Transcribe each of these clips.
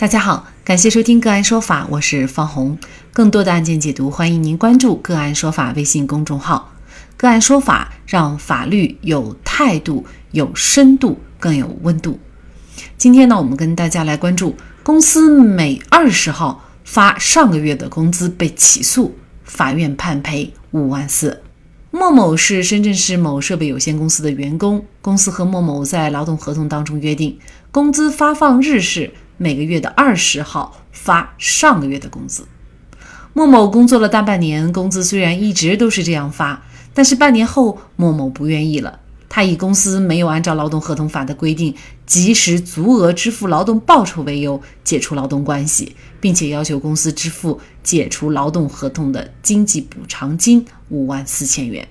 大家好，感谢收听个案说法，我是方红。更多的案件解读，欢迎您关注个案说法微信公众号。个案说法让法律有态度、有深度、更有温度。今天呢，我们跟大家来关注公司每二十号发上个月的工资被起诉，法院判赔五万四。莫某是深圳市某设备有限公司的员工，公司和莫某在劳动合同当中约定，工资发放日是。每个月的二十号发上个月的工资。莫某工作了大半年，工资虽然一直都是这样发，但是半年后莫某不愿意了。他以公司没有按照劳动合同法的规定及时足额支付劳动报酬为由解除劳动关系，并且要求公司支付解除劳动合同的经济补偿金五万四千元。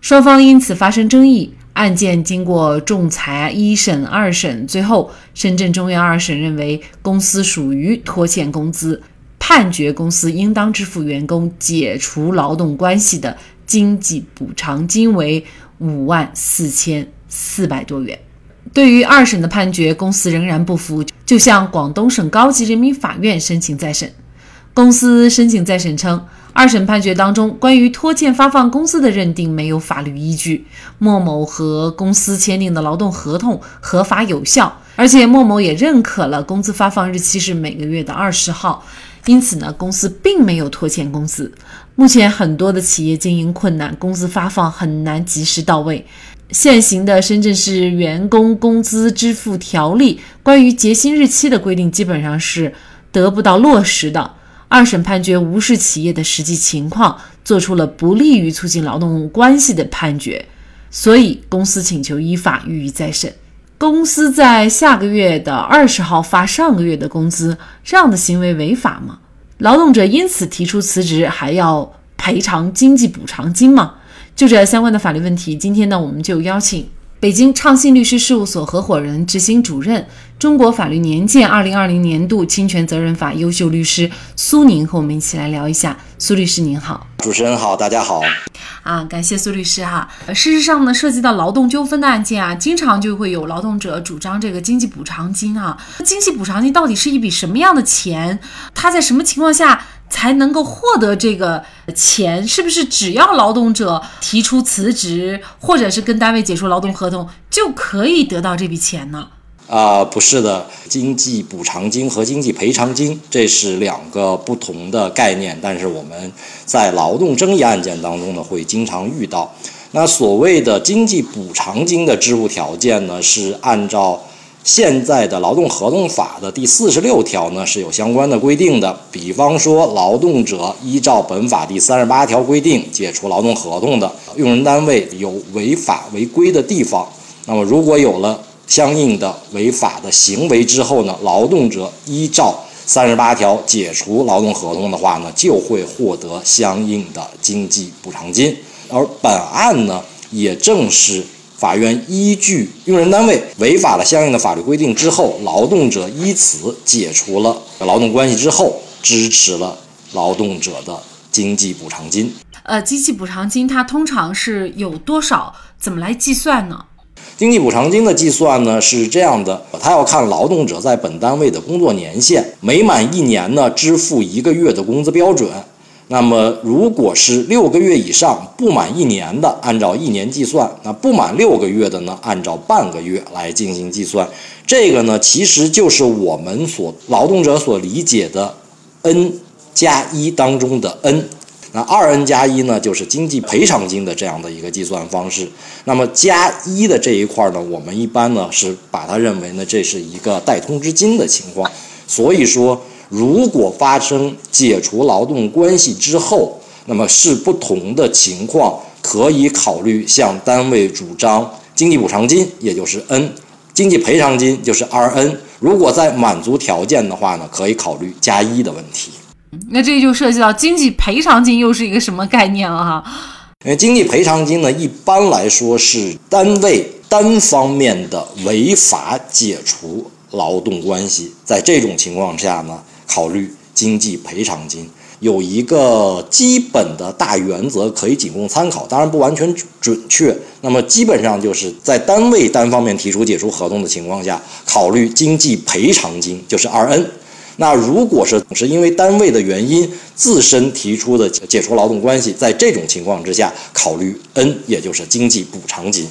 双方因此发生争议。案件经过仲裁一审、二审，最后深圳中院二审认为公司属于拖欠工资，判决公司应当支付员工解除劳动关系的经济补偿金为五万四千四百多元。对于二审的判决，公司仍然不服，就向广东省高级人民法院申请再审。公司申请再审称。二审判决当中，关于拖欠发放工资的认定没有法律依据。莫某和公司签订的劳动合同合法有效，而且莫某也认可了工资发放日期是每个月的二十号，因此呢，公司并没有拖欠工资。目前很多的企业经营困难，工资发放很难及时到位。现行的深圳市员工工资支付条例关于结薪日期的规定，基本上是得不到落实的。二审判决无视企业的实际情况，做出了不利于促进劳动关系的判决，所以公司请求依法予以再审。公司在下个月的二十号发上个月的工资，这样的行为违法吗？劳动者因此提出辞职，还要赔偿经济补偿金吗？就这相关的法律问题，今天呢，我们就邀请。北京畅信律师事务所合伙人、执行主任、中国法律年鉴二零二零年度侵权责任法优秀律师苏宁和我们一起来聊一下。苏律师您好，主持人好，大家好。啊，感谢苏律师哈。事实上呢，涉及到劳动纠纷的案件啊，经常就会有劳动者主张这个经济补偿金啊。经济补偿金到底是一笔什么样的钱？它在什么情况下？才能够获得这个钱，是不是只要劳动者提出辞职，或者是跟单位解除劳动合同，就可以得到这笔钱呢？啊，不是的，经济补偿金和经济赔偿金这是两个不同的概念，但是我们在劳动争议案件当中呢，会经常遇到。那所谓的经济补偿金的支付条件呢，是按照。现在的劳动合同法的第四十六条呢是有相关的规定的，比方说劳动者依照本法第三十八条规定解除劳动合同的，用人单位有违法违规的地方，那么如果有了相应的违法的行为之后呢，劳动者依照三十八条解除劳动合同的话呢，就会获得相应的经济补偿金，而本案呢也正是。法院依据用人单位违反了相应的法律规定之后，劳动者依此解除了劳动关系之后，支持了劳动者的经济补偿金。呃，经济补偿金它通常是有多少？怎么来计算呢？经济补偿金的计算呢是这样的，它要看劳动者在本单位的工作年限，每满一年呢支付一个月的工资标准。那么，如果是六个月以上不满一年的，按照一年计算；那不满六个月的呢，按照半个月来进行计算。这个呢，其实就是我们所劳动者所理解的 N 加一当中的 N。那二 N 加一呢，就是经济赔偿金的这样的一个计算方式。那么加一的这一块呢，我们一般呢是把它认为呢，这是一个代通知金的情况。所以说。如果发生解除劳动关系之后，那么是不同的情况，可以考虑向单位主张经济补偿金，也就是 N，经济赔偿金就是 RN。如果在满足条件的话呢，可以考虑加一的问题。那这就涉及到经济赔偿金又是一个什么概念了哈？因为经济赔偿金呢，一般来说是单位单方面的违法解除劳动关系，在这种情况下呢。考虑经济赔偿金有一个基本的大原则可以仅供参考，当然不完全准确。那么基本上就是在单位单方面提出解除合同的情况下，考虑经济赔偿金就是二 N。那如果是是因为单位的原因自身提出的解除劳动关系，在这种情况之下，考虑 N，也就是经济补偿金。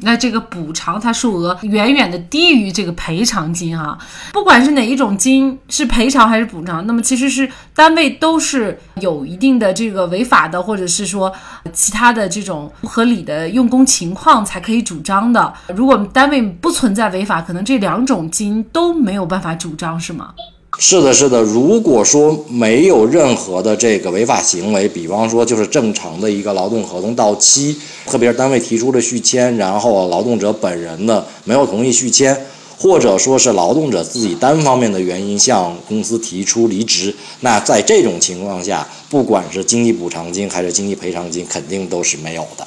那这个补偿它数额远远的低于这个赔偿金啊，不管是哪一种金是赔偿还是补偿，那么其实是单位都是有一定的这个违法的，或者是说其他的这种不合理的用工情况才可以主张的。如果单位不存在违法，可能这两种金都没有办法主张，是吗？是的，是的。如果说没有任何的这个违法行为，比方说就是正常的一个劳动合同到期，特别是单位提出了续签，然后劳动者本人呢没有同意续签，或者说是劳动者自己单方面的原因向公司提出离职，那在这种情况下，不管是经济补偿金还是经济赔偿金，肯定都是没有的。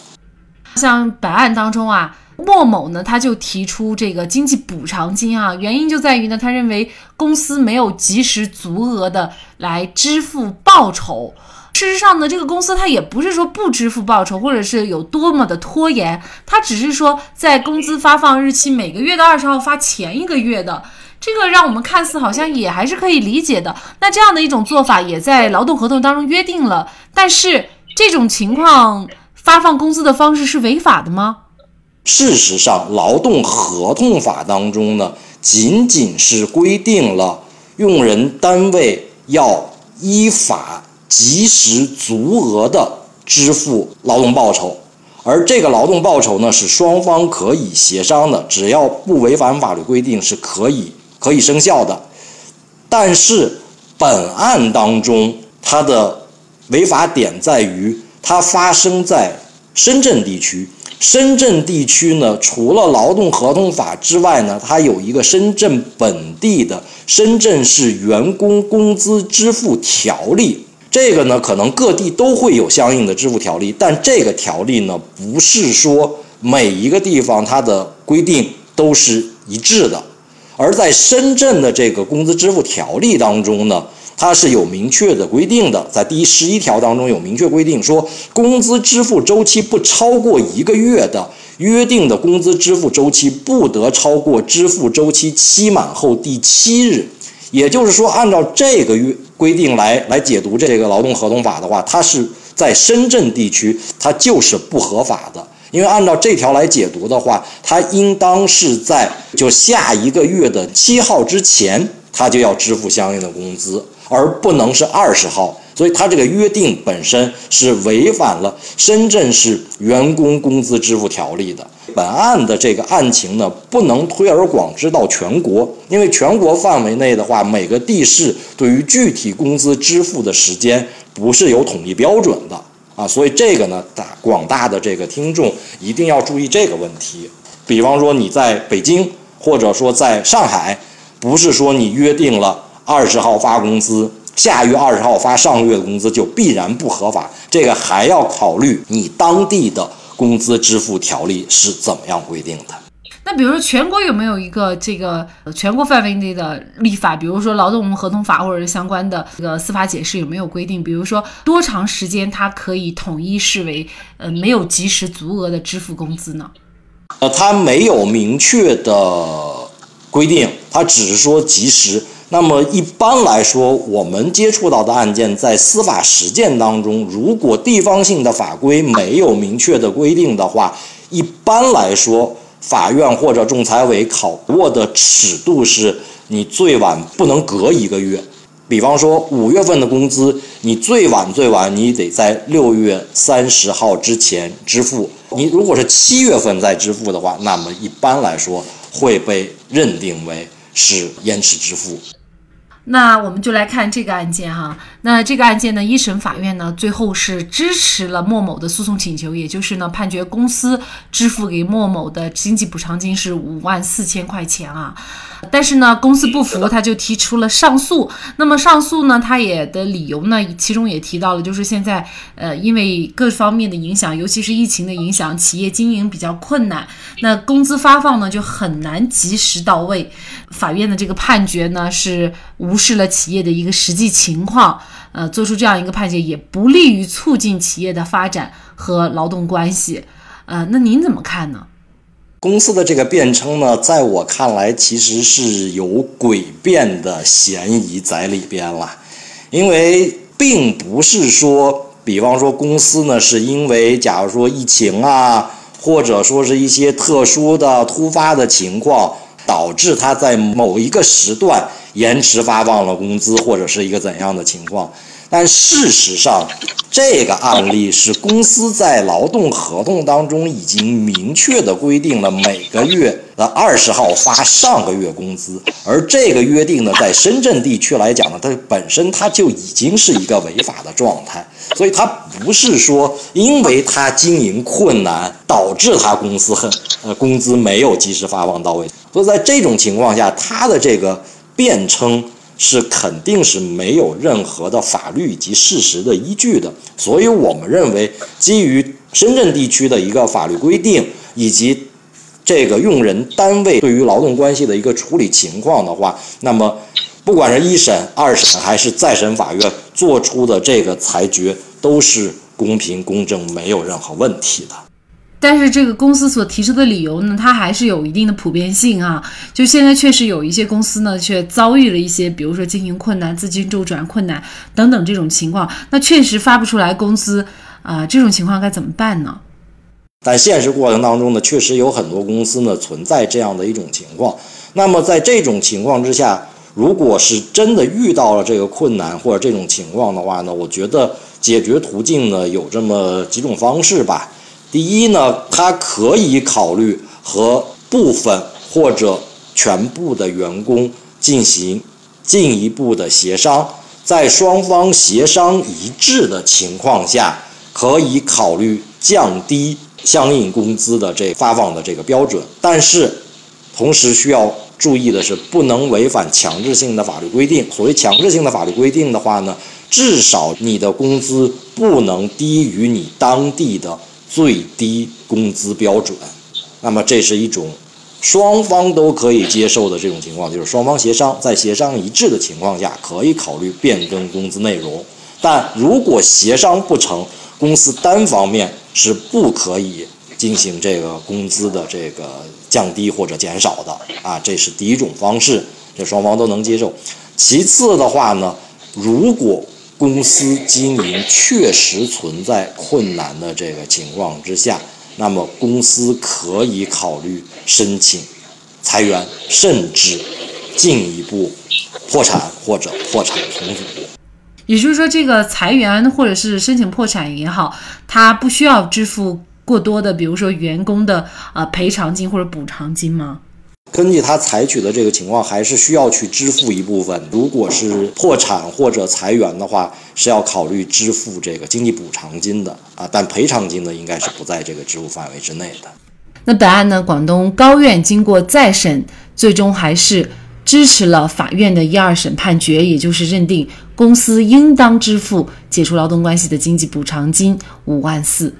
像本案当中啊。莫某呢，他就提出这个经济补偿金啊，原因就在于呢，他认为公司没有及时足额的来支付报酬。事实上呢，这个公司他也不是说不支付报酬，或者是有多么的拖延，他只是说在工资发放日期每个月的二十号发前一个月的，这个让我们看似好像也还是可以理解的。那这样的一种做法也在劳动合同当中约定了，但是这种情况发放工资的方式是违法的吗？事实上，劳动合同法当中呢，仅仅是规定了用人单位要依法及时足额的支付劳动报酬，而这个劳动报酬呢，是双方可以协商的，只要不违反法律规定，是可以可以生效的。但是本案当中，它的违法点在于，它发生在深圳地区。深圳地区呢，除了劳动合同法之外呢，它有一个深圳本地的深圳市员工工资支付条例。这个呢，可能各地都会有相应的支付条例，但这个条例呢，不是说每一个地方它的规定都是一致的。而在深圳的这个工资支付条例当中呢。它是有明确的规定的，在第十一条当中有明确规定，说工资支付周期不超过一个月的约定的工资支付周期不得超过支付周期期满后第七日。也就是说，按照这个约规定来来解读这个劳动合同法的话，它是在深圳地区它就是不合法的，因为按照这条来解读的话，它应当是在就下一个月的七号之前，它就要支付相应的工资。而不能是二十号，所以他这个约定本身是违反了深圳市员工工资支付条例的。本案的这个案情呢，不能推而广之到全国，因为全国范围内的话，每个地市对于具体工资支付的时间不是有统一标准的啊，所以这个呢，大广大的这个听众一定要注意这个问题。比方说你在北京或者说在上海，不是说你约定了。二十号发工资，下月二十号发上个月的工资就必然不合法。这个还要考虑你当地的工资支付条例是怎么样规定的。那比如说全国有没有一个这个全国范围内的立法？比如说劳动合同法或者是相关的这个司法解释有没有规定？比如说多长时间它可以统一视为呃没有及时足额的支付工资呢？呃，它没有明确的规定，它只是说及时。那么一般来说，我们接触到的案件，在司法实践当中，如果地方性的法规没有明确的规定的话，一般来说，法院或者仲裁委考过的尺度是，你最晚不能隔一个月。比方说，五月份的工资，你最晚最晚你得在六月三十号之前支付。你如果是七月份再支付的话，那么一般来说会被认定为是延迟支付。那我们就来看这个案件哈。那这个案件呢，一审法院呢最后是支持了莫某的诉讼请求，也就是呢判决公司支付给莫某的经济补偿金是五万四千块钱啊。但是呢，公司不服，他就提出了上诉。那么上诉呢，他也的理由呢，其中也提到了，就是现在呃，因为各方面的影响，尤其是疫情的影响，企业经营比较困难，那工资发放呢就很难及时到位。法院的这个判决呢，是无视了企业的一个实际情况，呃，做出这样一个判决，也不利于促进企业的发展和劳动关系。呃，那您怎么看呢？公司的这个变称呢，在我看来其实是有诡辩的嫌疑在里边了，因为并不是说，比方说公司呢是因为假如说疫情啊，或者说是一些特殊的突发的情况，导致它在某一个时段延迟发放了工资，或者是一个怎样的情况。但事实上，这个案例是公司在劳动合同当中已经明确的规定了每个月的二十号发上个月工资，而这个约定呢，在深圳地区来讲呢，它本身它就已经是一个违法的状态，所以它不是说因为它经营困难导致它公司很呃工资没有及时发放到位，所以在这种情况下，它的这个辩称。是肯定是没有任何的法律以及事实的依据的，所以我们认为，基于深圳地区的一个法律规定以及这个用人单位对于劳动关系的一个处理情况的话，那么不管是一审、二审还是再审法院做出的这个裁决都是公平公正，没有任何问题的。但是这个公司所提出的理由呢，它还是有一定的普遍性啊。就现在确实有一些公司呢，却遭遇了一些，比如说经营困难、资金周转困难等等这种情况，那确实发不出来工资啊。这种情况该怎么办呢？但现实过程当中呢，确实有很多公司呢存在这样的一种情况。那么在这种情况之下，如果是真的遇到了这个困难或者这种情况的话呢，我觉得解决途径呢有这么几种方式吧。第一呢，他可以考虑和部分或者全部的员工进行进一步的协商，在双方协商一致的情况下，可以考虑降低相应工资的这发放的这个标准。但是，同时需要注意的是，不能违反强制性的法律规定。所谓强制性的法律规定的话呢，至少你的工资不能低于你当地的。最低工资标准，那么这是一种双方都可以接受的这种情况，就是双方协商，在协商一致的情况下，可以考虑变更工资内容。但如果协商不成，公司单方面是不可以进行这个工资的这个降低或者减少的啊，这是第一种方式，这双方都能接受。其次的话呢，如果公司经营确实存在困难的这个情况之下，那么公司可以考虑申请裁员，甚至进一步破产或者破产重组。也就是说，这个裁员或者是申请破产也好，它不需要支付过多的，比如说员工的呃赔偿金或者补偿金吗？根据他采取的这个情况，还是需要去支付一部分。如果是破产或者裁员的话，是要考虑支付这个经济补偿金的啊，但赔偿金呢，应该是不在这个支付范围之内的。那本案呢，广东高院经过再审，最终还是支持了法院的一二审判决，也就是认定公司应当支付解除劳动关系的经济补偿金五万四。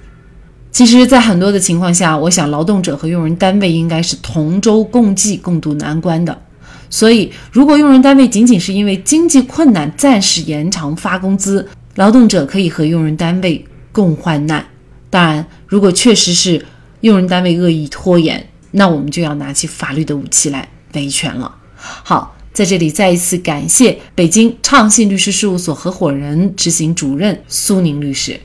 其实，在很多的情况下，我想劳动者和用人单位应该是同舟共济、共度难关的。所以，如果用人单位仅仅是因为经济困难暂时延长发工资，劳动者可以和用人单位共患难。当然，如果确实是用人单位恶意拖延，那我们就要拿起法律的武器来维权了。好，在这里再一次感谢北京畅信律师事务所合伙人、执行主任苏宁律师。